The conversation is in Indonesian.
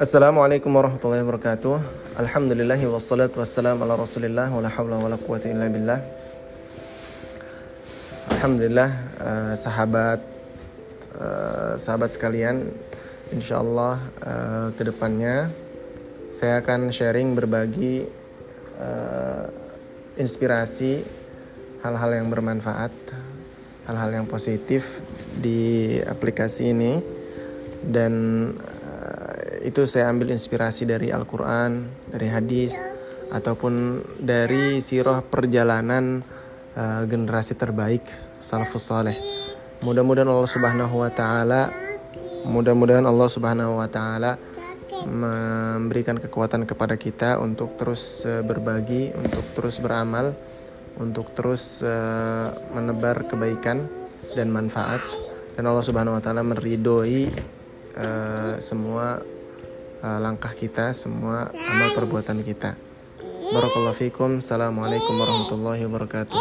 Assalamualaikum warahmatullahi wabarakatuh. Alhamdulillahi wassalatu wassalamu ala rasulillah Wa la hawla wa la quwata illa billah. Alhamdulillah uh, sahabat uh, sahabat sekalian insyaallah uh, ke depannya saya akan sharing berbagi uh, inspirasi hal-hal yang bermanfaat hal-hal yang positif di aplikasi ini dan itu saya ambil inspirasi dari Al-Quran, dari hadis, ataupun dari sirah perjalanan uh, generasi terbaik salafus saleh. Mudah-mudahan Allah Subhanahu wa taala mudah-mudahan Allah Subhanahu wa taala memberikan kekuatan kepada kita untuk terus uh, berbagi, untuk terus beramal, untuk terus uh, menebar kebaikan dan manfaat dan Allah Subhanahu wa taala meridhoi uh, semua uh, langkah kita, semua amal perbuatan kita. Barakallahu fikum. Assalamualaikum warahmatullahi wabarakatuh.